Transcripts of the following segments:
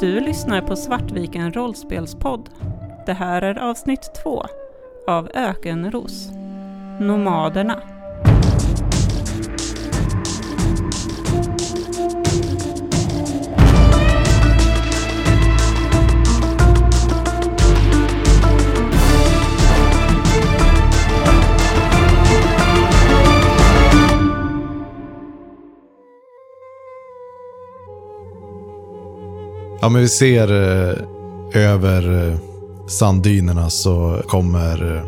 Du lyssnar på Svartviken rollspelspodd. Det här är avsnitt två av Ökenros. Nomaderna. Ja, men vi ser eh, över eh, sanddynerna så kommer eh,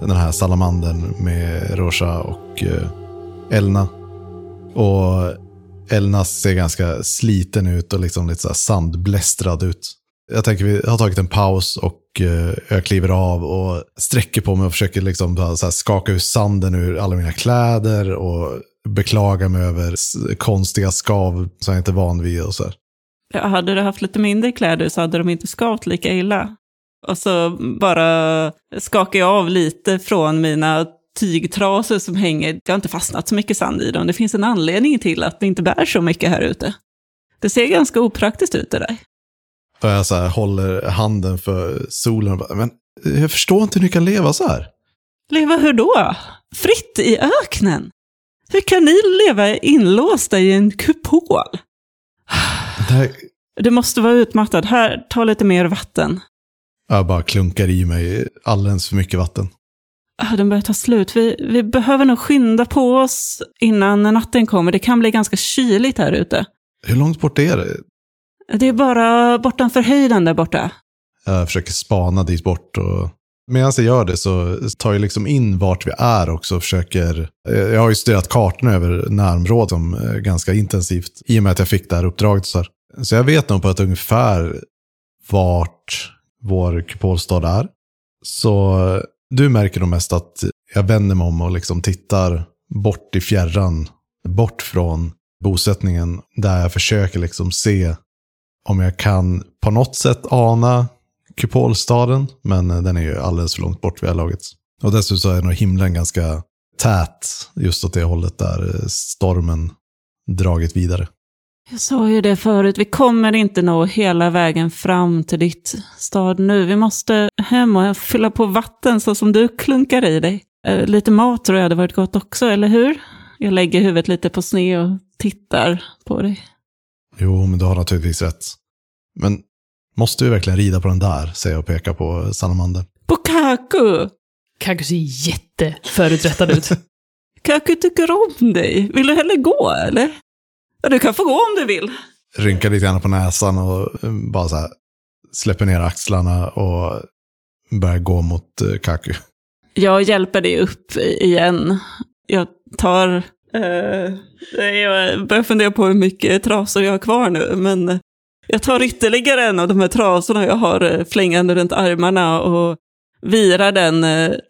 den här salamandern med Rosa och eh, Elna. Och Elna ser ganska sliten ut och liksom lite så här sandblästrad ut. Jag tänker vi har tagit en paus och eh, jag kliver av och sträcker på mig och försöker liksom så här skaka ur sanden ur alla mina kläder och beklaga mig över konstiga skav som jag inte är van vid och så här. Hade du haft lite mindre kläder så hade de inte skavt lika illa. Och så bara skakar jag av lite från mina tygtrasor som hänger. Jag har inte fastnat så mycket sand i dem. Det finns en anledning till att det inte bär så mycket här ute. Det ser ganska opraktiskt ut det där. Och jag så här, håller handen för solen men jag förstår inte hur ni kan leva så här. Leva hur då? Fritt i öknen? Hur kan ni leva inlåsta i en kupol? Det här, Du måste vara utmattad. Här, ta lite mer vatten. jag bara klunkar i mig alldeles för mycket vatten. Ah, Den börjar ta slut. Vi, vi behöver nog skynda på oss innan natten kommer. Det kan bli ganska kyligt här ute. Hur långt bort är det? Det är bara bortanför höjden där borta. Jag försöker spana dit bort och medan jag gör det så tar jag liksom in vart vi är också och försöker. Jag har ju studerat kartorna över närområdet är ganska intensivt i och med att jag fick det här uppdraget. Så, här så jag vet nog på ett ungefär vart vår kupolstad är. Så du märker nog mest att jag vänder mig om och liksom tittar bort i fjärran, bort från bosättningen, där jag försöker liksom se om jag kan på något sätt ana kupolstaden, men den är ju alldeles för långt bort vid det här laget. Och dessutom är nog himlen ganska tät just åt det hållet där stormen dragit vidare. Jag sa ju det förut, vi kommer inte nå hela vägen fram till ditt stad nu. Vi måste hem och fylla på vatten så som du klunkar i dig. Eh, Lite mat tror jag hade varit gott också, eller hur? Jag lägger huvudet lite på sned och tittar på dig. Jo, men du har naturligtvis rätt. Men måste vi verkligen rida på den där, säger jag och pekar på salamandern. På Kaku! Kaku ser jätteföruträttad ut. Kaku tycker om dig. Vill du hellre gå, eller? Ja, du kan få gå om du vill. Rynkar lite grann på näsan och eh, bara så här släpper ner axlarna och börjar gå mot eh, Kaku. Jag hjälper dig upp igen. Jag tar... Eh, jag börjar fundera på hur mycket trasor jag har kvar nu, men jag tar ytterligare en av de här trasorna jag har eh, flängande runt armarna och virar den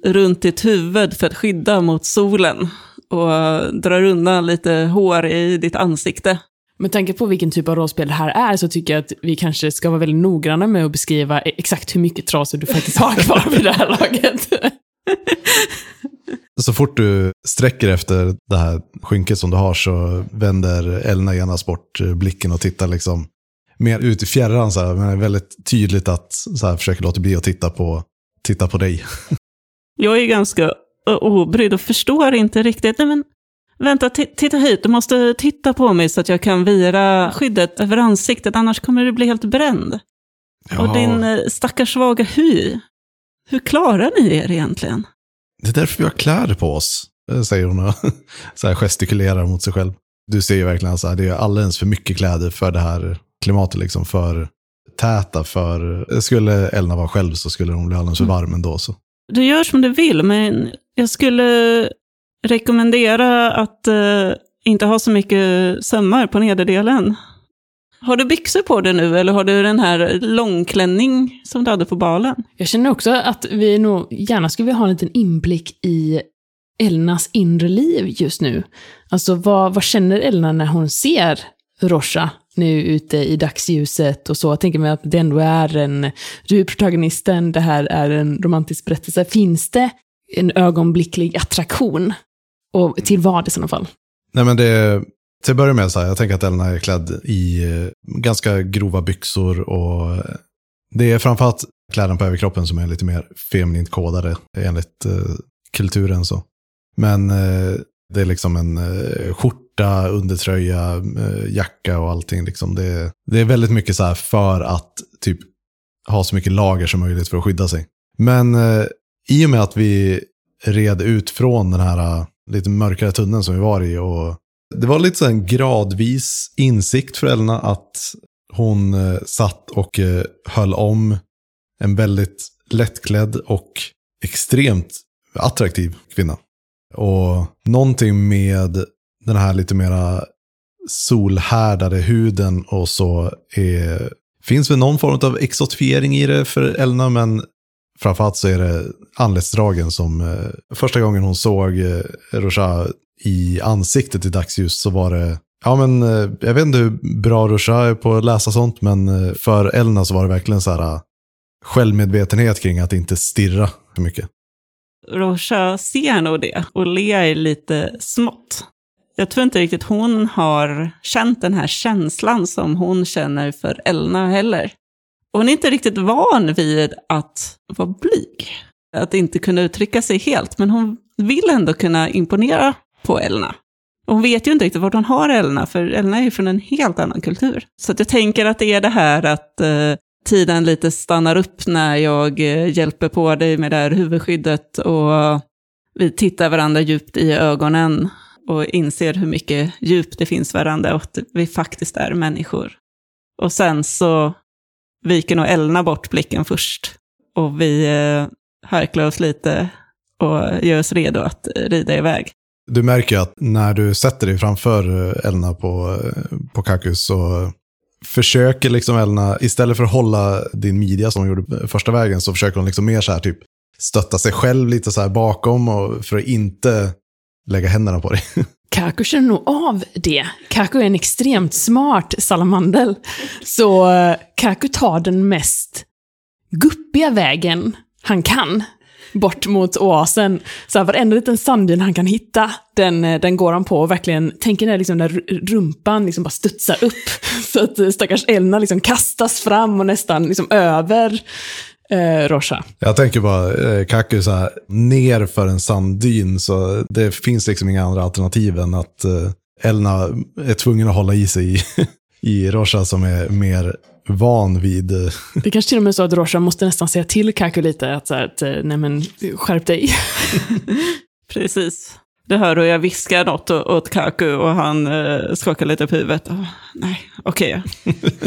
runt ditt huvud för att skydda mot solen och drar undan lite hår i ditt ansikte. Med tanke på vilken typ av rollspel det här är så tycker jag att vi kanske ska vara väldigt noggranna med att beskriva e- exakt hur mycket trasor du faktiskt har kvar vid det här laget. Så fort du sträcker efter det här skynket som du har så vänder Elna genast bort eh, blicken och tittar liksom mer ut i fjärran. Så här, men det är väldigt tydligt att så här, försöker låta bli att titta på, titta på dig. Jag är ganska obrydd och förstår inte riktigt. Nej, men vänta, ti- titta hit. Du måste titta på mig så att jag kan vira skyddet över ansiktet, annars kommer du bli helt bränd. Och din eh, stackars svaga hy. Hur klarar ni er egentligen? Det är därför vi har kläder på oss, eh, säger hon och så här gestikulerar mot sig själv. Du ser ju verkligen här, det är alldeles för mycket kläder för det här klimatet, liksom för täta, för... Skulle Elna vara själv så skulle hon bli alldeles för varm ändå. Så. Du gör som du vill, men jag skulle rekommendera att eh, inte ha så mycket sömmar på nederdelen. Har du byxor på dig nu, eller har du den här långklänning som du hade på balen? Jag känner också att vi nog gärna skulle vilja ha en liten inblick i Elnas inre liv just nu. Alltså vad, vad känner Elna när hon ser Rosha nu ute i dagsljuset och så? Jag tänker mig att det ändå är en, du är protagonisten, det här är en romantisk berättelse. Finns det en ögonblicklig attraktion? Och till vad i sådana fall? Nej men det, till att börja med, så här, jag tänker att Elna är klädd i eh, ganska grova byxor och eh, det är framförallt kläderna på överkroppen som är lite mer feminint kodade enligt eh, kulturen. så. Men eh, det är liksom en eh, skjorta, undertröja, eh, jacka och allting. Liksom. Det, det är väldigt mycket så här för att typ ha så mycket lager som möjligt för att skydda sig. Men eh, i och med att vi red ut från den här eh, lite mörkare tunneln som vi var i och det var lite så en gradvis insikt för Elna att hon eh, satt och eh, höll om en väldigt lättklädd och extremt attraktiv kvinna. Och någonting med den här lite mera solhärdade huden och så är, finns väl någon form av exotifiering i det för Elna, men framförallt så är det anletsdragen som eh, första gången hon såg eh, Roja i ansiktet i dagsljus så var det Ja, men eh, jag vet inte hur bra Roja är på att läsa sånt, men eh, för Elna så var det verkligen så här eh, självmedvetenhet kring att inte stirra för mycket. Rocha ser nog det och ler lite smått. Jag tror inte riktigt hon har känt den här känslan som hon känner för Elna heller. Och hon är inte riktigt van vid att vara blyg. Att inte kunna uttrycka sig helt, men hon vill ändå kunna imponera på Elna. Hon vet ju inte riktigt vart hon har Elna, för Elna är ju från en helt annan kultur. Så att jag tänker att det är det här att eh, tiden lite stannar upp när jag eh, hjälper på dig med det här huvudskyddet och vi tittar varandra djupt i ögonen och inser hur mycket djup det finns varandra och att vi faktiskt är människor. Och sen så viker nog Elna bort blicken först och vi eh, harklar oss lite och gör oss redo att rida iväg. Du märker att när du sätter dig framför eh, Elna på, eh, på Kakus så försöker liksom Elna, istället för att hålla din midja som hon gjorde första vägen, så försöker hon liksom mer så här typ stötta sig själv lite så här bakom och för att inte lägga händerna på dig. Kaku känner nog av det. Kaku är en extremt smart salamandel. Så eh, Kaku tar den mest guppiga vägen han kan bort mot oasen. Så här, varenda liten sanddyn han kan hitta, den, eh, den går han på och verkligen tänker när, liksom, när rumpan liksom bara studsar upp. Så att eh, stackars Elna liksom kastas fram och nästan liksom över eh, Rocha. Jag tänker bara, eh, Kaku så här, ner för en sanddyn, så det finns liksom inga andra alternativ än att eh, Elna är tvungen att hålla i sig i, i Rocha som är mer van vid... eh, Det kanske till och med är så att Rocha måste nästan säga till Kaku lite att, så här, att eh, nej men skärp dig. Precis. Du hör hur jag viskar något åt Kaku och han eh, skakar lite på huvudet. Åh, nej, okej.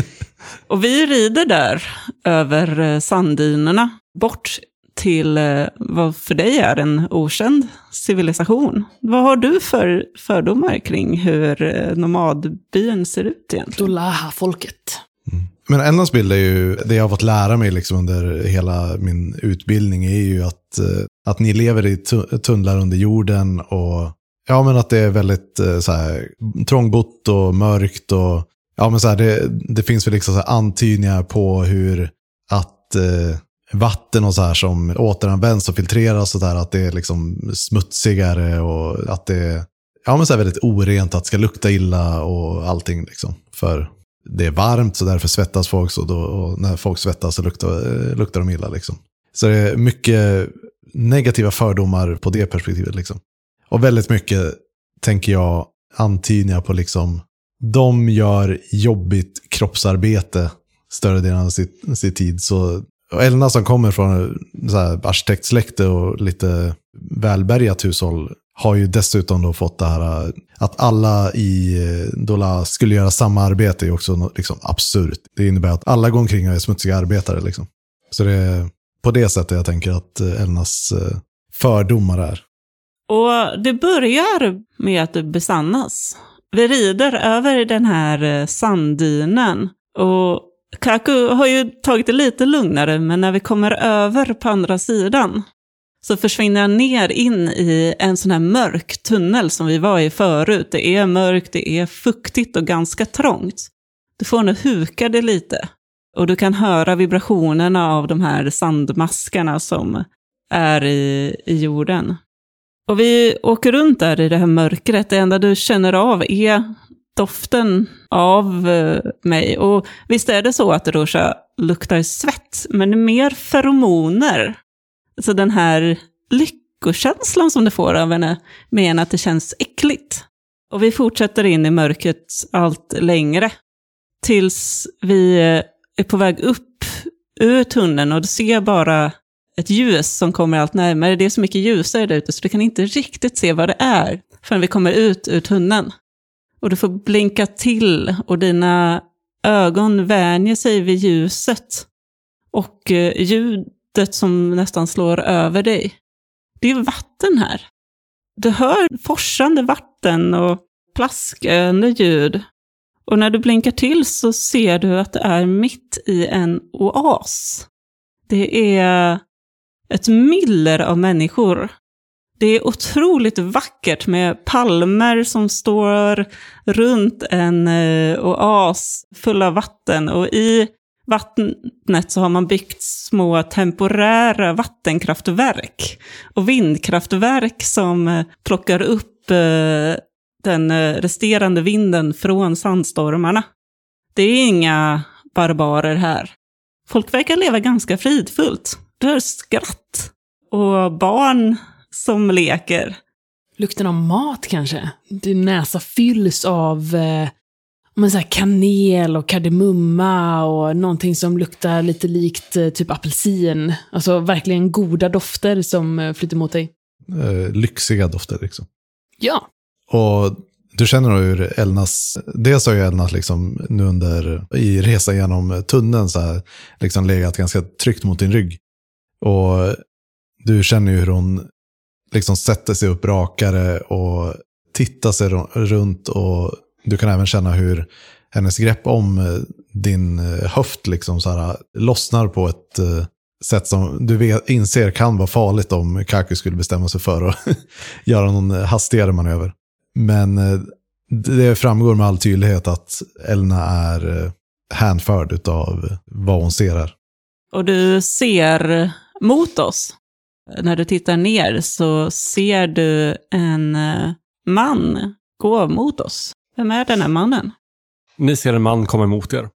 och vi rider där över eh, sanddynerna bort till eh, vad för dig är en okänd civilisation. Vad har du för fördomar kring hur eh, nomadbyn ser ut egentligen? Dolaha-folket. Men en bild är ju, det jag har fått lära mig liksom under hela min utbildning är ju att, eh, att ni lever i tunnlar under jorden och ja men att det är väldigt eh, så här, trångbott och mörkt och ja men så här, det, det finns väl liksom så här antydningar på hur att eh, vatten och så här som återanvänds och filtreras och där att det är liksom smutsigare och att det är ja, men så här väldigt orent, att det ska lukta illa och allting liksom. För det är varmt så därför svettas folk så då, och när folk svettas så luktar, luktar de illa. Liksom. Så det är mycket negativa fördomar på det perspektivet. Liksom. Och väldigt mycket, tänker jag, antydningar på liksom, de gör jobbigt kroppsarbete större delen av sin, sin tid. Så, och Elna som kommer från så här, arkitektsläkte och lite välbärgat hushåll har ju dessutom då fått det här eh, att alla i eh, Dola skulle göra samma arbete är också något, liksom absurt. Det innebär att alla går omkring och är smutsiga arbetare. Liksom. Så det är på det sättet jag tänker att eh, Elnas fördomar är. Och det börjar med att det besannas. Vi rider över den här sanddynen och Kaku har ju tagit det lite lugnare, men när vi kommer över på andra sidan så försvinner jag ner in i en sån här mörk tunnel som vi var i förut. Det är mörkt, det är fuktigt och ganska trångt. Du får nog huka dig lite. Och du kan höra vibrationerna av de här sandmaskarna som är i, i jorden. Och vi åker runt där i det här mörkret. Det enda du känner av är doften av eh, mig. Och visst är det så att Rosha luktar svett, men det är mer feromoner. Så den här lyckokänslan som du får av henne, med en, att det känns äckligt. Och vi fortsätter in i mörkret allt längre. Tills vi eh, är på väg upp ur tunneln och du ser bara ett ljus som kommer allt närmare. Det är så mycket ljusare där ute så du kan inte riktigt se vad det är förrän vi kommer ut ur tunneln. Och du får blinka till och dina ögon vänjer sig vid ljuset. Och eh, ljud ljudet som nästan slår över dig. Det är vatten här. Du hör forsande vatten och plaskande ljud. Och när du blinkar till så ser du att det är mitt i en oas. Det är ett myller av människor. Det är otroligt vackert med palmer som står runt en eh, oas full av vatten. Och i vattnet så har man byggt små temporära vattenkraftverk. Och vindkraftverk som eh, plockar upp eh, den eh, resterande vinden från sandstormarna. Det är inga barbarer här. Folk verkar leva ganska fridfullt. Du hör skratt och barn som leker. Lukten av mat kanske? Din näsa fylls av eh, men så kanel och kardemumma och någonting som luktar lite likt eh, typ apelsin. Alltså verkligen goda dofter som eh, flyter mot dig. Eh, lyxiga dofter liksom. Ja. Och du känner nog hur Elnas, dels har ju Elnas liksom nu under, i resan genom tunneln så här, liksom legat ganska tryggt mot din rygg. Och du känner ju hur hon liksom sätter sig upp rakare och tittar sig runt. Och du kan även känna hur hennes grepp om eh, din eh, höft liksom så här, eh, lossnar på ett sätt som du vet, inser kan vara farligt om Kaku skulle bestämma sig för att göra någon hastigare manöver. Men det framgår med all tydlighet att Elna är hänförd av vad hon ser här. Och du ser mot oss. När du tittar ner så ser du en man gå mot oss. Vem är den här mannen? Ni ser en man komma emot er.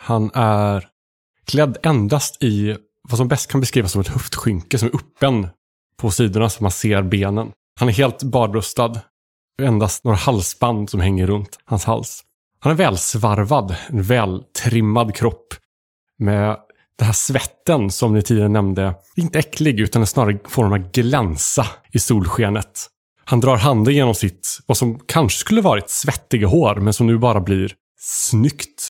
Han är klädd endast i vad som bäst kan beskrivas som ett höftskynke som är öppen på sidorna så man ser benen. Han är helt barbröstad. Endast några halsband som hänger runt hans hals. Han är välsvarvad, en vältrimmad kropp med den här svetten som ni tidigare nämnde, inte äcklig utan snarare form av glänsa i solskenet. Han drar handen genom sitt, vad som kanske skulle varit svettiga hår, men som nu bara blir snyggt.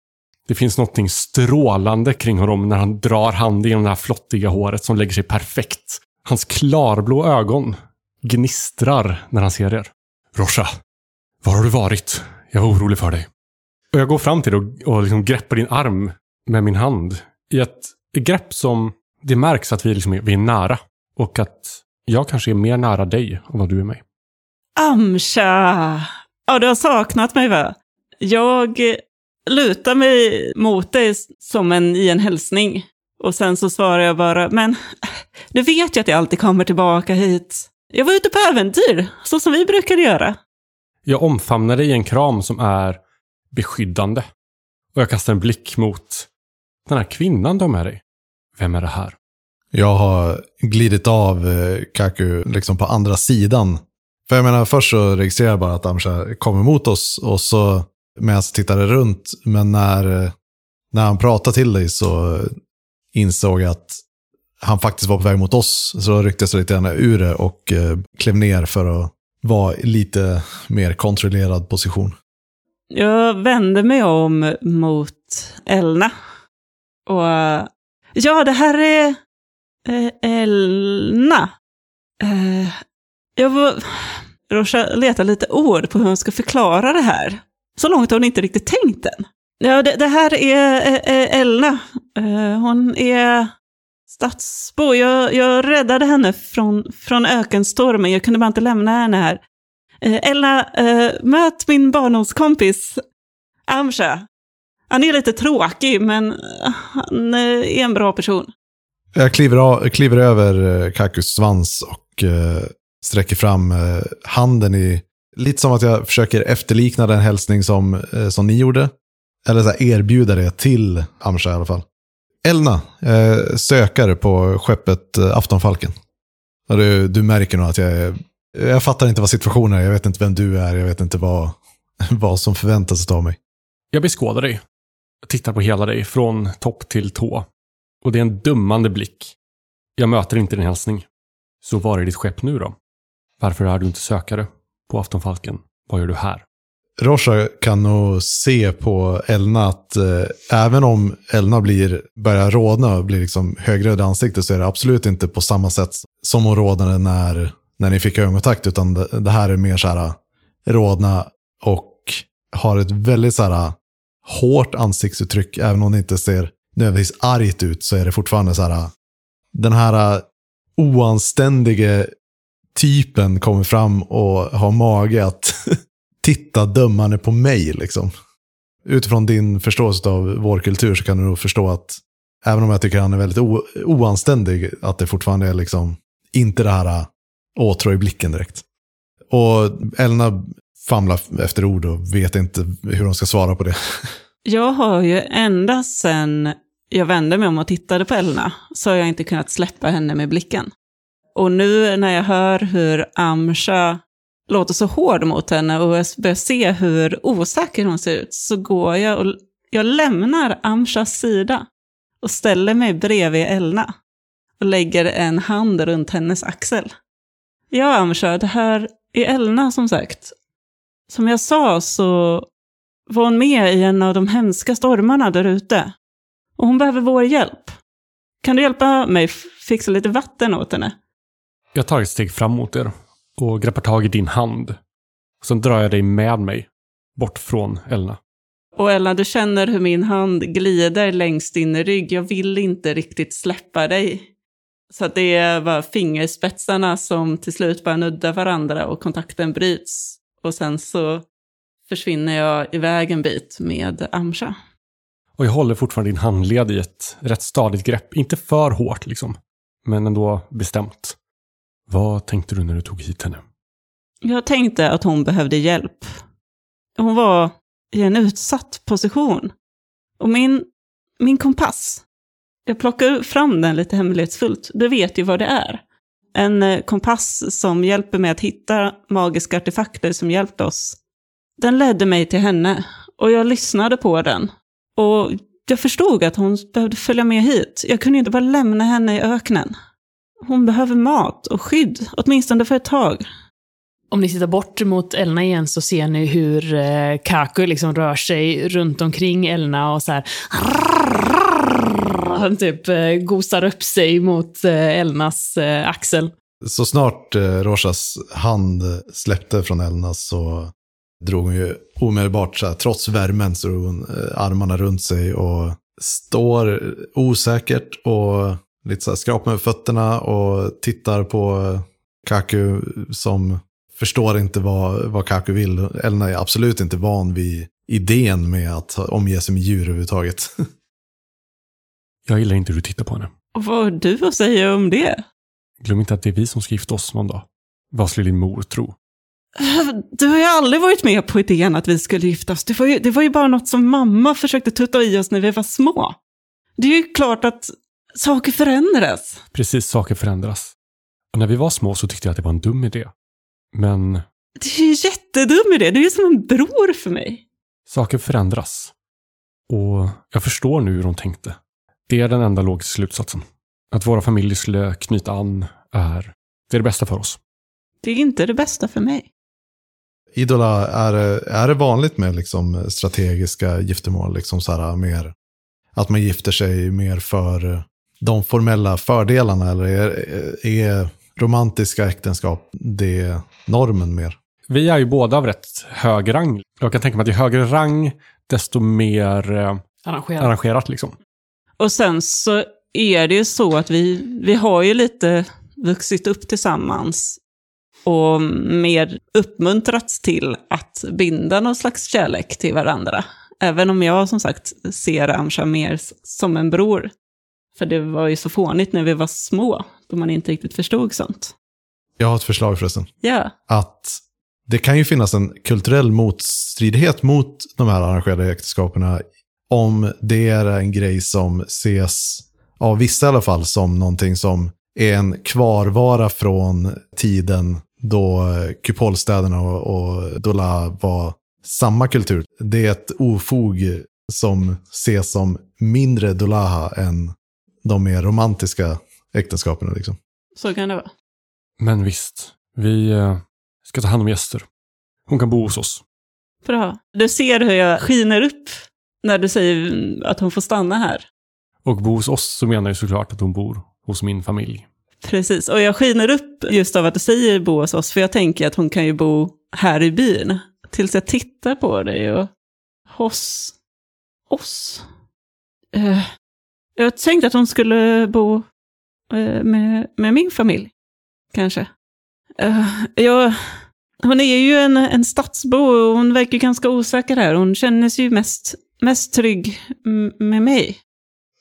Det finns något strålande kring honom när han drar handen genom det här flottiga håret som lägger sig perfekt. Hans klarblå ögon gnistrar när han ser er. Rosha, var har du varit? Jag var orolig för dig. Och jag går fram till dig och, och liksom greppar din arm med min hand i ett grepp som det märks att vi, liksom är, vi är nära. Och att jag kanske är mer nära dig än vad du är mig. Amsha! Ja, du har saknat mig va? Jag lutar mig mot dig som en i en hälsning. Och sen så svarar jag bara, men du vet ju att jag alltid kommer tillbaka hit. Jag var ute på äventyr, så som vi brukade göra. Jag omfamnar dig i en kram som är beskyddande. Och jag kastar en blick mot den här kvinnan du har med dig. Vem är det här? Jag har glidit av eh, Kaku liksom på andra sidan. För jag menar, först så registrerar jag bara att Amsha kommer mot oss och så medan jag tittade runt. Men när, när han pratade till dig så insåg jag att han faktiskt var på väg mot oss. Så då rycktes jag lite grann ur det och eh, klev ner för att vara i lite mer kontrollerad position. Jag vände mig om mot Elna. Och Ja, det här är eh, Elna. Eh, jag var... Rocha letar lite ord på hur hon ska förklara det här. Så långt har hon inte riktigt tänkt än. Ja, det, det här är eh, eh Elna. Eh, hon är stadsbo. Jag, jag räddade henne från, från ökenstormen. Jag kunde bara inte lämna henne här. Eh, Elna, eh, möt min barndomskompis Amsha. Han är lite tråkig, men han eh, är en bra person. Jag kliver, av, kliver över Kakus svans och sträcker fram eh, handen i lite som att jag försöker efterlikna den hälsning som, eh, som ni gjorde. Eller så här, erbjuda det till Amsha i alla fall. Elna, eh, sökare på skeppet eh, Aftonfalken. Du, du märker nog att jag är, Jag fattar inte vad situationen är, jag vet inte vem du är, jag vet inte vad, vad som förväntas av mig. Jag beskådar dig. Jag tittar på hela dig, från topp till tå. Och det är en dummande blick. Jag möter inte din hälsning. Så var är ditt skepp nu då? Varför är du inte sökare på Aftonfalken? Vad gör du här? Rosha kan nog se på Elna att eh, även om Elna blir, börjar rodna och blir liksom högröd i ansiktet så är det absolut inte på samma sätt som hon rodnade när, när ni fick ögonkontakt. Utan det, det här är mer så här eh, rodna och har ett väldigt så här eh, hårt ansiktsuttryck. Även om det inte ser nödvändigtvis argt ut så är det fortfarande så här eh, den här oanständige typen kommer fram och har mage att titta dömande på mig. Liksom. Utifrån din förståelse av vår kultur så kan du nog förstå att även om jag tycker han är väldigt oanständig, att det fortfarande är liksom inte det här äh, åtrå i blicken direkt. Och Elna famlar efter ord och vet inte hur hon ska svara på det. Jag har ju ända sedan jag vände mig om och tittade på Elna så har jag inte kunnat släppa henne med blicken. Och nu när jag hör hur Amsha låter så hård mot henne och jag börjar se hur osäker hon ser ut så går jag och jag lämnar Amshas sida och ställer mig bredvid Elna och lägger en hand runt hennes axel. Ja, Amsha, det här är Elna som sagt. Som jag sa så var hon med i en av de hemska stormarna där ute. Och hon behöver vår hjälp. Kan du hjälpa mig fixa lite vatten åt henne? Jag tar ett steg fram mot er och greppar tag i din hand. Sen drar jag dig med mig, bort från Elna. Och Ella, du känner hur min hand glider längs din rygg. Jag vill inte riktigt släppa dig. Så det var fingerspetsarna som till slut bara nuddar varandra och kontakten bryts. Och sen så försvinner jag iväg en bit med Amsha. Och jag håller fortfarande din handled i ett rätt stadigt grepp. Inte för hårt liksom, men ändå bestämt. Vad tänkte du när du tog hit henne? Jag tänkte att hon behövde hjälp. Hon var i en utsatt position. Och min, min kompass, jag plockar fram den lite hemlighetsfullt. Du vet ju vad det är. En eh, kompass som hjälper mig att hitta magiska artefakter som hjälpt oss. Den ledde mig till henne och jag lyssnade på den. Och jag förstod att hon behövde följa med hit. Jag kunde inte bara lämna henne i öknen. Hon behöver mat och skydd, åtminstone för ett tag. Om ni tittar bort mot Elna igen så ser ni hur eh, Kaku liksom rör sig runt omkring Elna och så här... Han typ eh, gosar upp sig mot eh, Elnas eh, axel. Så snart eh, Roshas hand släppte från Elna så drog hon ju omedelbart, så här, trots värmen, så drog hon eh, armarna runt sig och står osäkert och lite så här skrapar med fötterna och tittar på Kaku som förstår inte vad, vad Kaku vill. Elna är absolut inte van vid idén med att omge sig med djur överhuvudtaget. Jag gillar inte hur du tittar på henne. Och vad har du att säga om det? Glöm inte att det är vi som ska gifta oss någon dag. Vad skulle din mor tro? Du har ju aldrig varit med på idén att vi skulle gifta oss. Det var ju, det var ju bara något som mamma försökte tutta i oss när vi var små. Det är ju klart att saker förändras. Precis, saker förändras. Och när vi var små så tyckte jag att det var en dum idé. Men Det är ju en jättedum idé. Du är ju som en bror för mig. saker förändras. Och jag förstår nu hur de tänkte. Det är den enda logiska slutsatsen. Att våra familjer skulle knyta an är, det är det bästa för oss. Det är inte det bästa för mig. Idola, är, det- är det vanligt med liksom strategiska giftermål? Liksom så här mer, att man gifter sig mer för de formella fördelarna? Eller är, är romantiska äktenskap det normen mer? Vi är ju båda av rätt hög rang. Jag kan tänka mig att ju högre rang, desto mer eh, Arrangerat. arrangerat liksom. Och sen så är det ju så att vi, vi har ju lite vuxit upp tillsammans och mer uppmuntrats till att binda någon slags kärlek till varandra. Även om jag som sagt ser Amsha mer som en bror. För det var ju så fånigt när vi var små, då man inte riktigt förstod sånt. Jag har ett förslag förresten. Ja, Att det kan ju finnas en kulturell motstridighet mot de här arrangerade äktenskapen om det är en grej som ses, av vissa i alla fall, som någonting som är en kvarvara från tiden då kupolstäderna och, och Dola var samma kultur. Det är ett ofog som ses som mindre Dolaha än de mer romantiska äktenskapen. Liksom. Så kan det vara. Men visst, vi eh, ska ta hand om gäster. Hon kan bo hos oss. Bra. Du ser hur jag skiner upp när du säger att hon får stanna här. Och bo hos oss så menar jag såklart att hon bor hos min familj. Precis, och jag skiner upp just av att du säger bo hos oss, för jag tänker att hon kan ju bo här i byn. Tills jag tittar på dig och hos oss. Uh, jag tänkte att hon skulle bo eh, med, med min familj, kanske. Eh, uh, jag, hon är ju en, en stadsbo och hon verkar ganska osäker här. Hon känner sig ju mest, mest trygg med mig.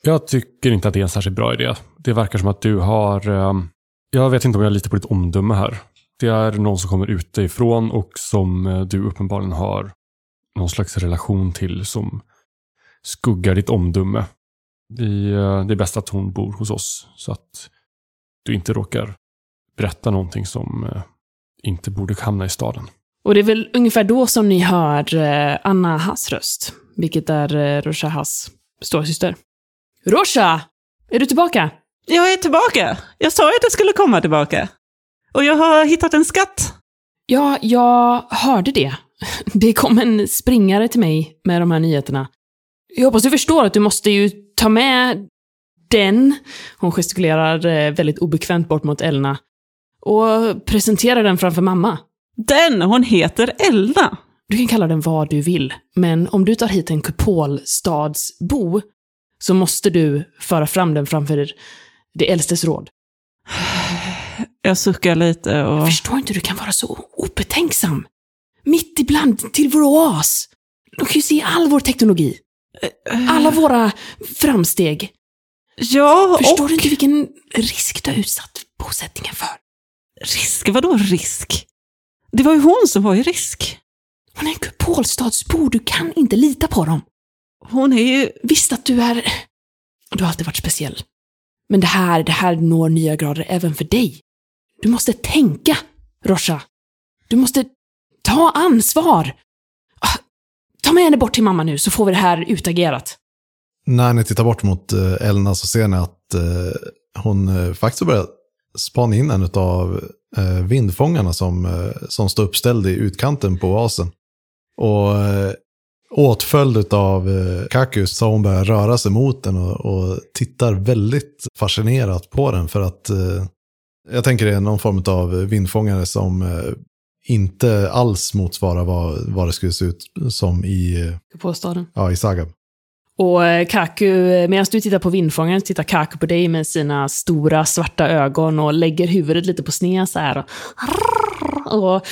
Jag tycker inte att det är en särskilt bra idé. Det verkar som att du har... Ehm, jag vet inte om jag litar på ditt omdöme här. Det är någon som kommer utifrån och som eh, du uppenbarligen har någon slags relation till som skuggar ditt omdöme. Det, uh, det är bäst att hon bor hos oss så att du inte råkar berätta någonting som uh, inte borde hamna i staden. Och det är väl ungefär då som ni hör Anna Hass röst, vilket är Rosha Hass storasyster. Rosha! Är du tillbaka? Jag är tillbaka! Jag sa att jag skulle komma tillbaka. Och jag har hittat en skatt. Ja, jag hörde det. Det kom en springare till mig med de här nyheterna. Jag hoppas du förstår att du måste ju ta med den, hon gestikulerar eh, väldigt obekvämt bort mot Elna, och presentera den framför mamma. Den? Hon heter Elna. Du kan kalla den vad du vill, men om du tar hit en kupolstadsbo så måste du föra fram den framför det äldstes råd. Jag suckar lite och... Jag förstår inte hur du kan vara så obetänksam. Mitt ibland till vår oas. De kan ju se all vår teknologi. Alla våra framsteg. Ja, Förstår och... du inte vilken risk du har utsatt bosättningen för? Risk? Vadå risk? Det var ju hon som var i risk. Hon är en kupolstadsbo, du kan inte lita på dem. Hon är ju... Visst att du är... Du har alltid varit speciell. Men det här, det här når nya grader även för dig. Du måste tänka, Rosha. Du måste ta ansvar. Ta med henne bort till mamma nu så får vi det här utagerat. När ni tittar bort mot eh, Elna så ser ni att eh, hon eh, faktiskt har börjat spana in en av vindfångarna som, som står uppställd i utkanten på oasen. Och åtföljd av Kakus så hon börjar röra sig mot den och, och tittar väldigt fascinerat på den för att jag tänker det är någon form av vindfångare som inte alls motsvarar vad, vad det skulle se ut som i, på staden. Ja, i Sagab. Och eh, Kaku, medan du tittar på vindfångaren, tittar Kaku på dig med sina stora svarta ögon och lägger huvudet lite på sned så här. Och,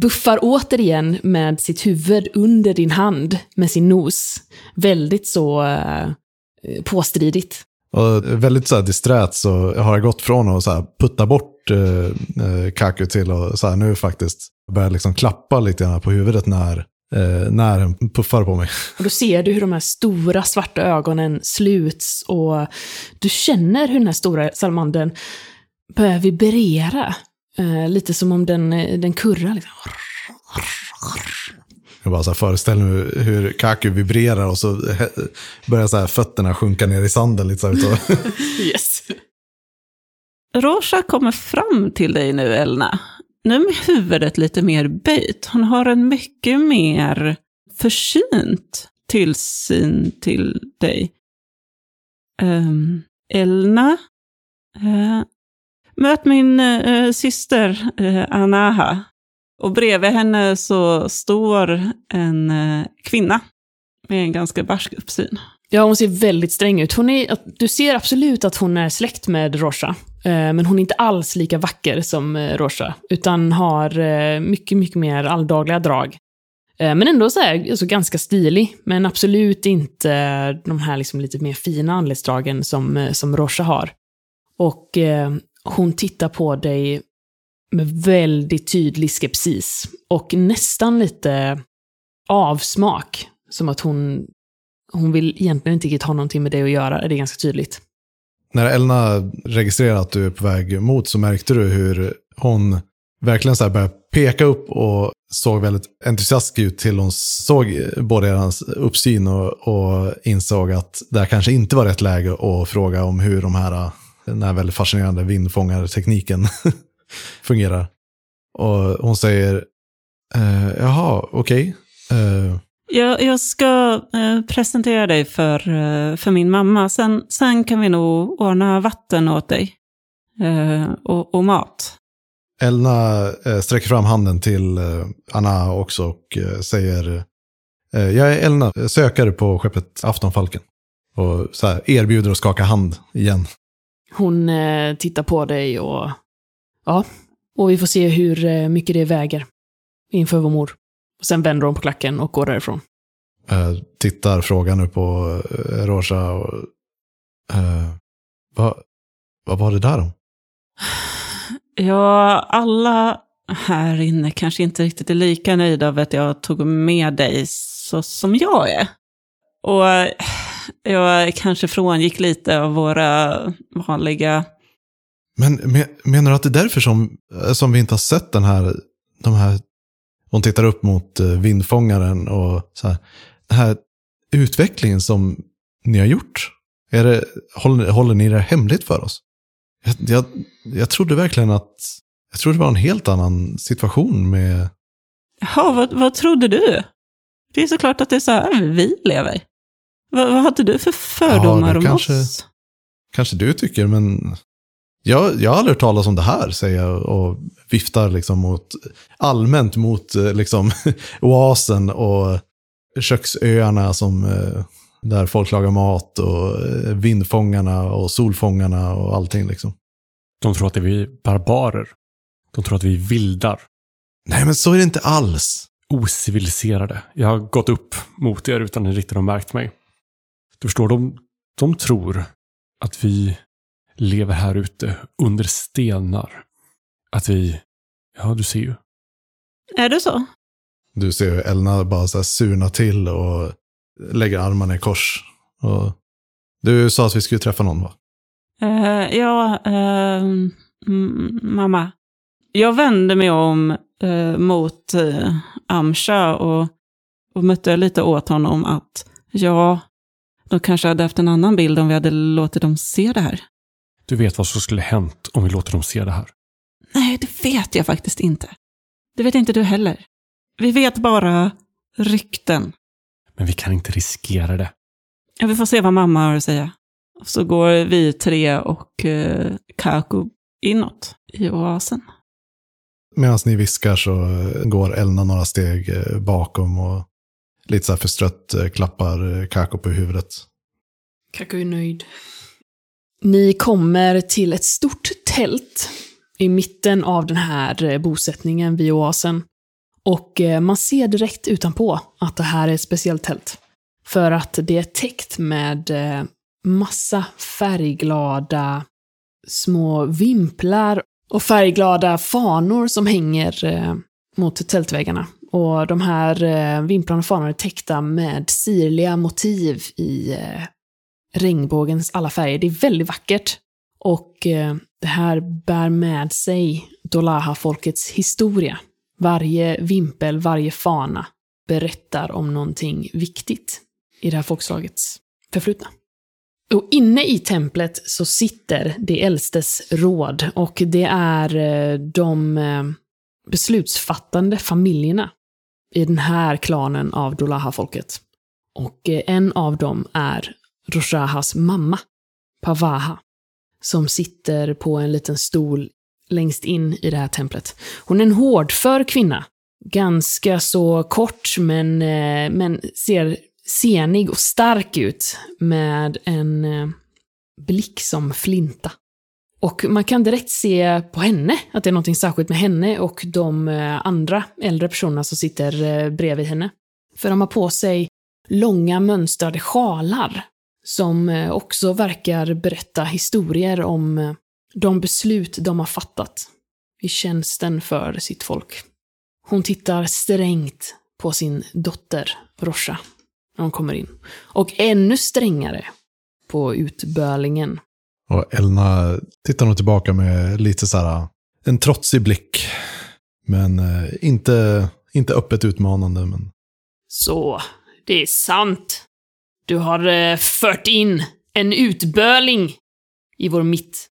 buffar återigen med sitt huvud under din hand med sin nos. Väldigt så eh, påstridigt. Och väldigt så här disträt så har jag gått från att så här putta bort eh, eh Kaku till att så här, nu faktiskt börja liksom klappa lite grann på huvudet när, eh, när den puffar på mig. Och då ser du hur de här stora svarta ögonen sluts och du känner hur den här stora salamandern börjar vibrera. Eh, lite som om den, eh, den kurrar. Liksom. Jag bara så här föreställer mig hur Kaku vibrerar och så börjar så här fötterna sjunka ner i sanden. Lite så här, yes. Rosa kommer fram till dig nu, Elna. Nu med huvudet lite mer böjt. Hon har en mycket mer försynt tillsyn till dig. Um, Elna, uh, möt min uh, syster uh, Anaha. Och bredvid henne så står en uh, kvinna med en ganska barsk uppsyn. Ja, hon ser väldigt sträng ut. Hon är, du ser absolut att hon är släkt med Rocha. Eh, men hon är inte alls lika vacker som eh, Rocha, utan har eh, mycket, mycket mer alldagliga drag. Men ändå så här, alltså ganska stilig, men absolut inte de här liksom lite mer fina anletsdragen som, som Rocha har. Och hon tittar på dig med väldigt tydlig skepsis och nästan lite avsmak. Som att hon, hon vill egentligen inte riktigt ha någonting med det att göra, det är ganska tydligt. När Elna registrerade att du är på väg mot så märkte du hur hon verkligen så här började peka upp och såg väldigt entusiastisk ut till hon såg både hans uppsyn och, och insåg att det här kanske inte var rätt läge att fråga om hur de här, den här väldigt fascinerande vindfångartekniken fungerar. Och hon säger, eh, jaha, okej. Okay. Eh, jag, jag ska eh, presentera dig för, eh, för min mamma. Sen, sen kan vi nog ordna vatten åt dig. Eh, och, och, mat. Elna eh, sträcker fram handen till eh, Anna också och eh, säger Jag är Elna, sökare på skeppet Aftonfalken. Och så här, erbjuder att skaka hand igen. Hon tittar på dig och ja, och vi får se hur mycket det väger inför vår mor. Och sen vänder hon på klacken och går därifrån. Uh, tittar frågan upp på uh, Rosa och... Uh, vad, vad var det där om? Ja, alla här inne kanske inte riktigt är lika nöjda av att jag tog med dig så som jag är. Och jag kanske frångick lite av våra vanliga... Men menar du att det är därför som, som vi inte har sett den här, de här hon tittar upp mot eh, vindfångaren och så här, den här utvecklingen som ni har gjort. Är det, håller, håller ni det hemligt för oss? Jag, jag, jag trodde verkligen att, jag trodde det var en helt annan situation med... Jaha, vad, vad trodde du? Det är såklart att det är så här vi lever. Vad, vad hade du för fördomar ja, om kanske, oss? Kanske du tycker, men jag, jag har aldrig hört talas om det här, säger jag och viftar liksom mot, allmänt mot eh, liksom, oasen och köksöarna som, eh, där folk lagar mat och eh, vindfångarna och solfångarna och allting. Liksom. De tror att det är vi barbarer. De tror att vi är vildar. Nej, men så är det inte alls. Ociviliserade. Jag har gått upp mot er utan att ni riktigt har märkt mig. Du förstår, de, de tror att vi lever här ute under stenar. Att vi, ja du ser ju. Är det så? Du ser hur Elna bara så här surna till och lägger armarna i kors. Och du sa att vi skulle träffa någon va? Uh, ja, uh, mamma. Jag vände mig om uh, mot uh, Amsha och, och mötte lite åt honom att ja, de kanske hade haft en annan bild om vi hade låtit dem se det här. Du vet vad som skulle hänt om vi låter dem se det här? Nej, det vet jag faktiskt inte. Det vet inte du heller. Vi vet bara rykten. Men vi kan inte riskera det. Ja, vi får se vad mamma har att säga. Så går vi tre och eh, Kaku inåt i oasen. Medan ni viskar så går Elna några steg eh, bakom och lite så här förstrött eh, klappar Kaku på huvudet. Kaku är nöjd. Ni kommer till ett stort tält i mitten av den här eh, bosättningen vid oasen. Och eh, man ser direkt utanpå att det här är ett speciellt tält. För att det är täckt med eh, massa färgglada små vimplar och färgglada fanor som hänger mot tältväggarna. Och de här vimplarna och fanorna är täckta med sirliga motiv i regnbågens alla färger. Det är väldigt vackert. Och eh, det här bär med sig Dolaha-folkets historia. Varje vimpel, varje fana berättar om någonting viktigt i det här folkslagets förflutna. Och inne i templet så sitter de äldstes råd och det är eh, de eh, beslutsfattande familjerna i den här klanen av Dolaha-folket. Och eh, en av dem är Roshahas mamma, Pavaha, som sitter på en liten stol längst in i det här templet. Hon är en hårdför kvinna. Ganska så kort, men, eh, men ser senig och stark ut med en eh, blick som flinta. Och man kan direkt se på henne att det är något särskilt med henne och de eh, andra äldre personerna som sitter bredvid henne. För de har på sig långa mönstrade sjalar som eh, också verkar berätta historier om eh, de beslut de har fattat i tjänsten för sitt folk. Hon tittar strängt på sin dotter Rosha när hon kommer in. Och ännu strängare på utbölingen. Och Elna tittar nog tillbaka med lite så här, en trotsig blick. Men eh, inte, inte öppet utmanande. Men... Så, det är sant. Du har eh, fört in en utböling i vår mitt.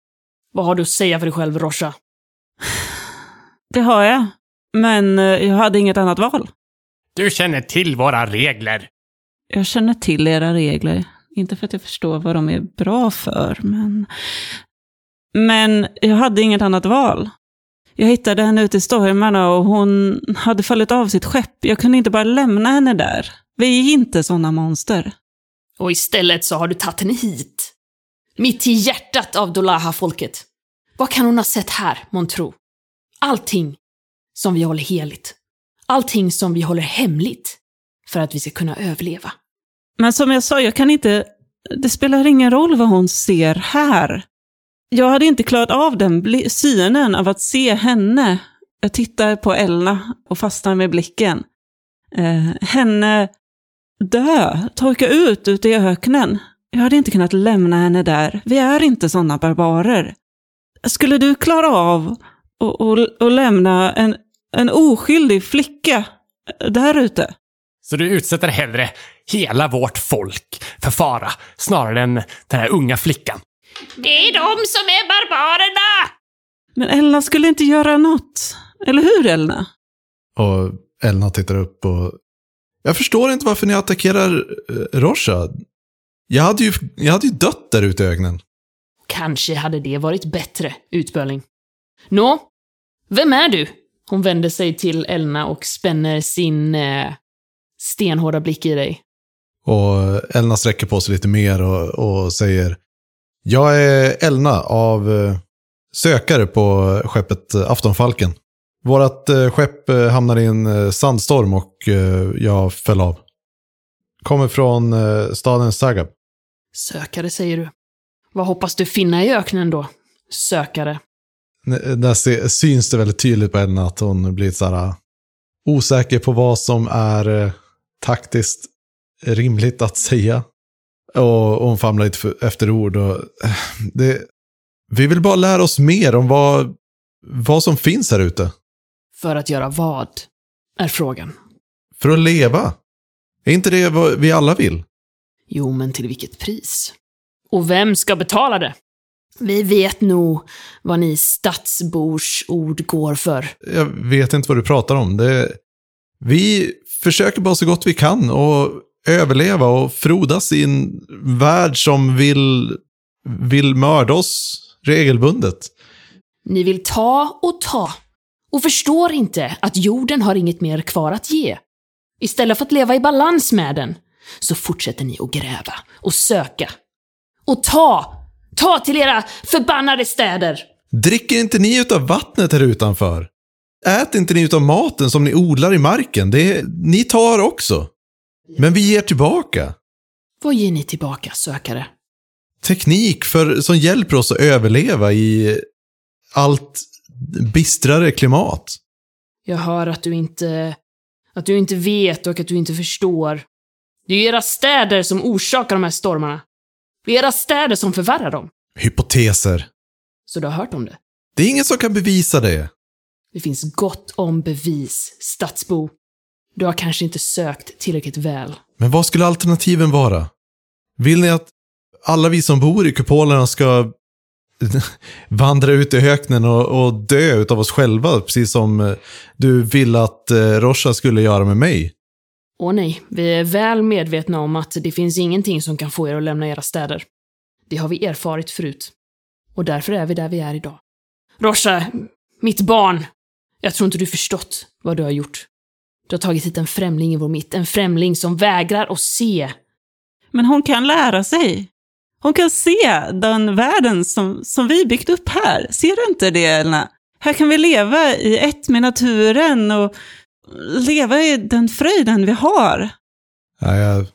Vad har du att säga för dig själv, Rosha? Det har jag. Men eh, jag hade inget annat val. Du känner till våra regler. Jag känner till era regler. Inte för att jag förstår vad de är bra för, men... Men jag hade inget annat val. Jag hittade henne ute i stormarna och hon hade fallit av sitt skepp. Jag kunde inte bara lämna henne där. Vi är inte sådana monster. Och istället så har du tagit henne hit. Mitt i hjärtat av Dolaha-folket. Vad kan hon ha sett här, månntro? Allting som vi håller heligt. Allting som vi håller hemligt. För att vi ska kunna överleva. Men som jag sa, jag kan inte... Det spelar ingen roll vad hon ser här. Jag hade inte klarat av den synen av att se henne. Jag tittar på Elna och fastnar med blicken. Eh, henne dö, torka ut ute i öknen. Jag hade inte kunnat lämna henne där. Vi är inte sådana barbarer. Skulle du klara av att- lämna en, en oskyldig flicka där ute? Så du utsätter hellre hela vårt folk för fara snarare än den här unga flickan. Det är de som är barbarerna! Men Elna skulle inte göra något. Eller hur, Elna? Och Elna tittar upp och... Jag förstår inte varför ni attackerar eh, Rosha. Jag hade, ju, jag hade ju dött där ute i öknen. Kanske hade det varit bättre, utböling. Nå, vem är du? Hon vänder sig till Elna och spänner sin eh, stenhårda blick i dig. Och Elna sträcker på sig lite mer och, och säger Jag är Elna av eh, sökare på skeppet eh, Aftonfalken. Vårat eh, skepp eh, hamnade i en eh, sandstorm och jag föll av. Kommer från staden Sagab. Sökare, säger du. Vad hoppas du finna i öknen då? Sökare. Där syns det väldigt tydligt på Elna att hon blir så här, osäker på vad som är taktiskt rimligt att säga. Och, hon famlar lite efter ord. Och, det, vi vill bara lära oss mer om vad, vad som finns här ute. För att göra vad? Är frågan. För att leva. Är inte det vad vi alla vill? Jo, men till vilket pris? Och vem ska betala det? Vi vet nog vad ni stadsbors ord går för. Jag vet inte vad du pratar om. Det, vi försöker bara så gott vi kan och överleva och frodas i en värld som vill, vill mörda oss regelbundet. Ni vill ta och ta och förstår inte att jorden har inget mer kvar att ge. Istället för att leva i balans med den så fortsätter ni att gräva och söka. Och ta! Ta till era förbannade städer! Dricker inte ni utav vattnet här utanför? Ät inte ni utav maten som ni odlar i marken? Det, ni tar också. Men vi ger tillbaka. Vad ger ni tillbaka, sökare? Teknik för, som hjälper oss att överleva i allt bistrare klimat. Jag hör att du inte... Att du inte vet och att du inte förstår. Det är ju era städer som orsakar de här stormarna. Det är era städer som förvärrar dem. Hypoteser. Så du har hört om det? Det är ingen som kan bevisa det. Det finns gott om bevis, stadsbo. Du har kanske inte sökt tillräckligt väl. Men vad skulle alternativen vara? Vill ni att alla vi som bor i kupolerna ska vandra ut i öknen och, och dö utav oss själva, precis som eh, du vill att eh, Rosha skulle göra med mig? Åh nej, vi är väl medvetna om att det finns ingenting som kan få er att lämna era städer. Det har vi erfarit förut. Och därför är vi där vi är idag. Rosha, mitt barn! Jag tror inte du förstått vad du har gjort. Du har tagit hit en främling i vår mitt, en främling som vägrar att se. Men hon kan lära sig. Hon kan se den världen som, som vi byggt upp här. Ser du inte det, Elna? Här kan vi leva i ett med naturen och leva i den fröjden vi har. Ja, jag,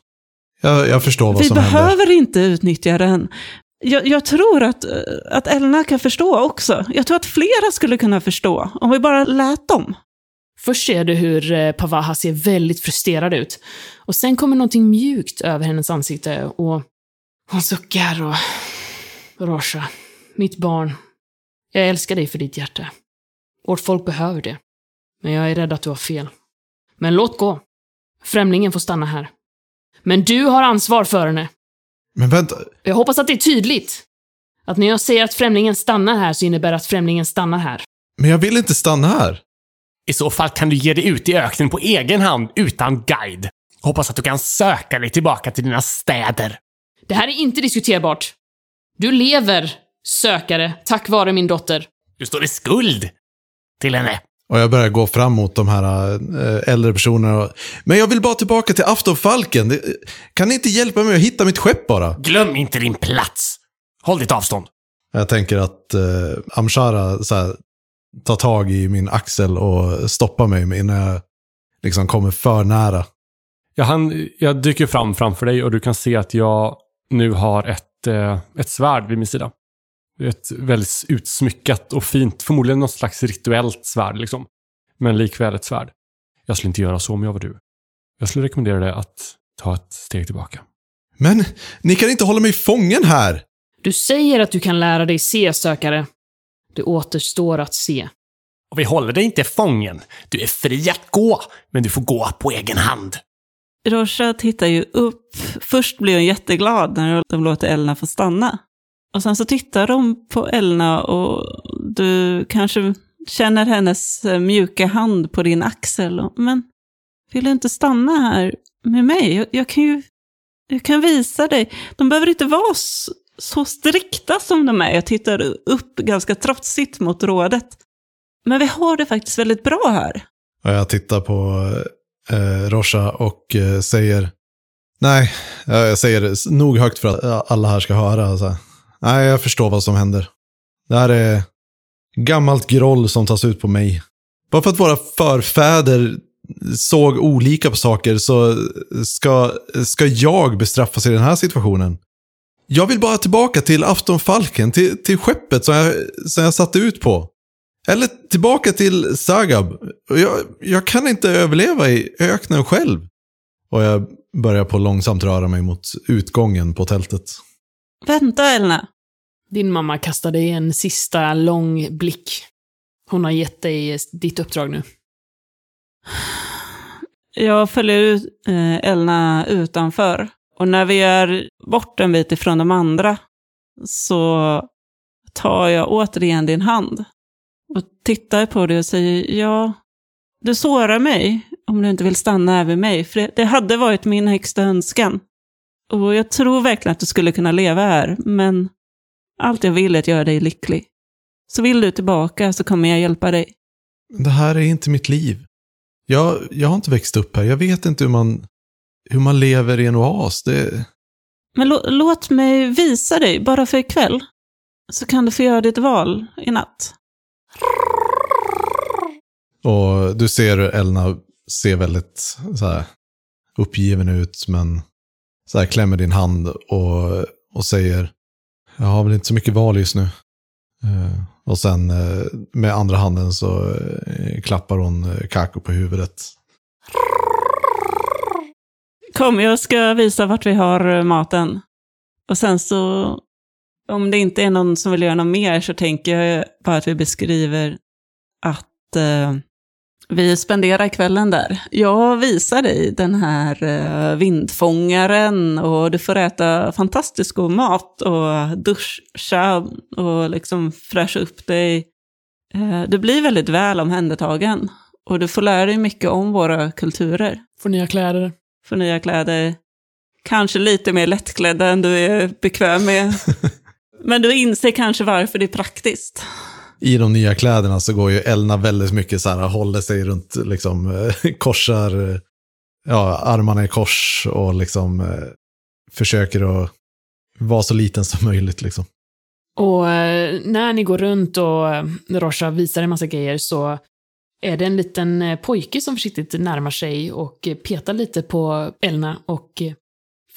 jag, jag förstår vad Vi som händer. behöver inte utnyttja den. Jag, jag tror att, att Elna kan förstå också. Jag tror att flera skulle kunna förstå, om vi bara lät dem. Först ser du hur eh, Pavaha ser väldigt frustrerad ut. Och sen kommer någonting mjukt över hennes ansikte och hon suckar och... Rosha, mitt barn. Jag älskar dig för ditt hjärta. Vårt folk behöver det. Men jag är rädd att du har fel. Men låt gå. Främlingen får stanna här. Men du har ansvar för henne. Men vänta, Jag hoppas att det är tydligt. Att när jag säger att främlingen stannar här så innebär det att främlingen stannar här. men jag vill inte stanna här. I så fall kan du ge dig ut i öknen på egen hand utan guide. Hoppas att du kan söka dig tillbaka till dina städer. Det här är inte diskuterbart. Du lever, sökare, tack vare min dotter. Du står i skuld till henne. Och jag börjar gå fram mot de här äh, äldre personerna. Och, men jag vill bara tillbaka till aftonfalken. Kan ni inte hjälpa mig att hitta mitt skepp bara? Glöm inte din plats. Håll ditt avstånd. Jag tänker att äh, Amshara så här, tar tag i min axel och stoppar mig innan jag liksom kommer för nära. Ja, han, jag dyker fram framför dig och du kan se att jag nu har ett, eh, ett svärd vid min sida. Ett väldigt utsmyckat och fint, förmodligen något slags rituellt svärd liksom. Men likväl ett svärd. Jag skulle inte göra så om jag var du. Jag skulle rekommendera dig att ta ett steg tillbaka. Men ni kan inte hålla mig fången här! Du säger att du kan lära dig se, sökare. Det återstår att se. Och vi håller dig inte fången. Du är fri att gå, men du får gå på egen hand. Rosha tittar ju upp. Först blir hon jätteglad när de låter Elna få stanna. Och sen så tittar de på Elna och du kanske känner hennes eh, mjuka hand på din axel. Och, Men vill du inte stanna här med mig? Jag, jag kan ju jag kan visa dig. De behöver inte vara så, så strikta som de är. Jag tittar upp ganska trotsigt mot rådet. Men vi har det faktiskt väldigt bra här. Och jag tittar på eh, eh, Rosha och eh, säger Nej, jag säger det nog högt för att alla här ska höra. Alltså. Nej, jag förstår vad som händer. Det här är gammalt groll som tas ut på mig. Bara för att våra förfäder såg olika på saker så ska, ska jag bestraffas i den här situationen. Jag vill bara tillbaka till aftonfalken, till, till skeppet som jag, som jag satte ut på. Eller tillbaka till Sagab. Jag, jag kan inte överleva i öknen själv. Och jag börjar på långsamt röra mig mot utgången på tältet. Vänta Elna. Din mamma kastade en sista lång blick. Hon har gett dig ditt uppdrag nu. Jag följer ut eh, Elna utanför. Och när vi är bort en bit ifrån de andra så tar jag återigen din hand och tittar på dig och säger ja, du sårar mig om du inte vill stanna vid mig. För det, det hade varit min högsta önskan. Och jag tror verkligen att du skulle kunna leva här, men allt jag vill är att göra dig lycklig. Så vill du tillbaka så kommer jag hjälpa dig. Det här är inte mitt liv. Jag, jag har inte växt upp här. Jag vet inte hur man, hur man lever i en oas. Det, Men lå, låt mig visa dig, bara för ikväll. Så kan du få göra ditt val i natt och du ser hur Elna ser väldigt så här, uppgiven ut, men så här, klämmer din hand och, och säger jag har väl inte så mycket val just nu. Eh, och sen eh, med andra handen så eh, klappar hon Kako på huvudet. Kom, jag ska visa vart vi har maten. Och sen så, om det inte är någon som vill göra något mer så tänker jag bara att vi beskriver att eh, vi spenderar kvällen där. Jag visar dig den här eh, vindfångaren och du får äta fantastisk god mat och duscha och liksom fräscha upp dig. Eh, du blir väldigt väl omhändertagen och du får lära dig mycket om våra kulturer Får nya kläder. för nya kläder. Kanske lite mer lättklädda än du är bekväm med. Men du inser kanske varför det är praktiskt. I de nya kläderna så går ju Elna väldigt mycket så här, håller sig runt, liksom eh, korsar, eh, ja, armarna i kors och liksom eh, försöker att vara så liten som möjligt liksom. Och när ni går runt och Rosha visar en massa grejer så är det en liten pojke som försiktigt närmar sig och petar lite på Elna och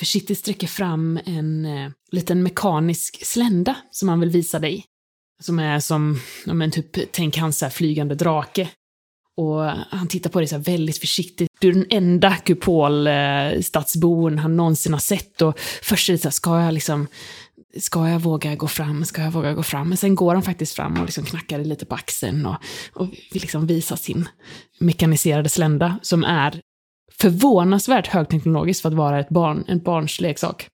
försiktigt sträcker fram en eh, liten mekanisk slända som han vill visa dig. Som är som, ja men typ, tänk hans så här flygande drake. Och han tittar på dig så här väldigt försiktigt. Du är den enda kupolstadsbon eh, han någonsin har sett. Och först är det så här, ska jag liksom, ska jag våga gå fram, ska jag våga gå fram? Men sen går han faktiskt fram och liksom knackar dig lite på axeln och, och vill liksom visa sin mekaniserade slända som är förvånansvärt högteknologiskt för att vara ett barn, en barns leksak.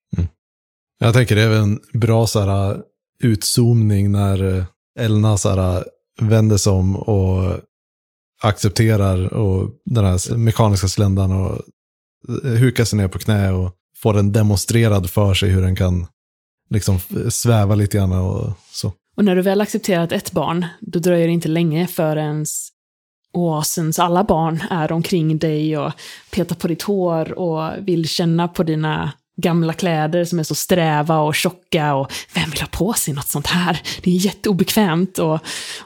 Jag tänker det är en bra så här, utzoomning när eh, Elna så här, vänder sig om och accepterar och den här mekaniska sländan och hukar sig ner på knä och får den demonstrerad för sig hur den kan liksom sväva lite grann och så. Och när du väl accepterat ett barn, då dröjer det inte länge förrän oasens alla barn är omkring dig och petar på ditt hår och vill känna på dina gamla kläder som är så sträva och tjocka och vem vill ha på sig något sånt här? Det är jätteobekvämt och,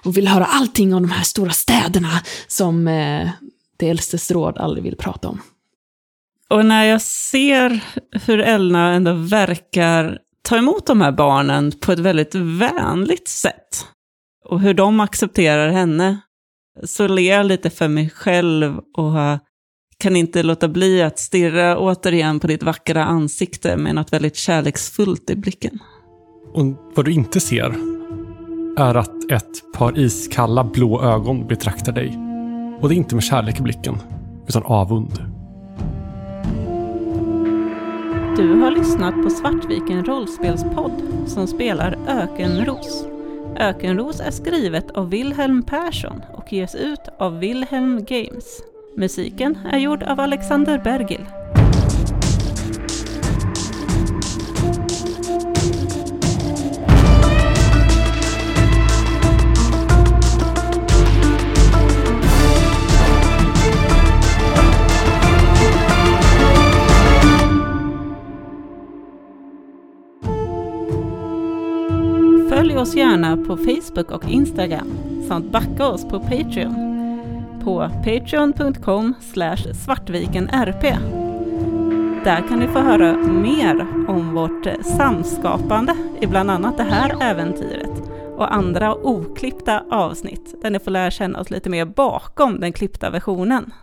och vill höra allting om de här stora städerna som eh, det äldstes råd aldrig vill prata om. Och när jag ser hur Elna ändå verkar ta emot de här barnen på ett väldigt vänligt sätt, och hur de accepterar henne, så ler jag lite för mig själv och kan inte låta bli att stirra återigen på ditt vackra ansikte med något väldigt kärleksfullt i blicken. Och vad du inte ser är att ett par iskalla blå ögon betraktar dig. Och det är inte med kärlek i blicken, utan avund. Du har lyssnat på Svartviken rollspelspodd som spelar Ökenros. Ökenros är skrivet av Wilhelm Persson och ges ut av Wilhelm Games. Musiken är gjord av Alexander Bergil. Följ oss gärna på Facebook och Instagram samt backa oss på Patreon på patreon.com svartvikenrp. Där kan ni få höra mer om vårt samskapande i bland annat det här äventyret och andra oklippta avsnitt där ni får lära känna oss lite mer bakom den klippta versionen.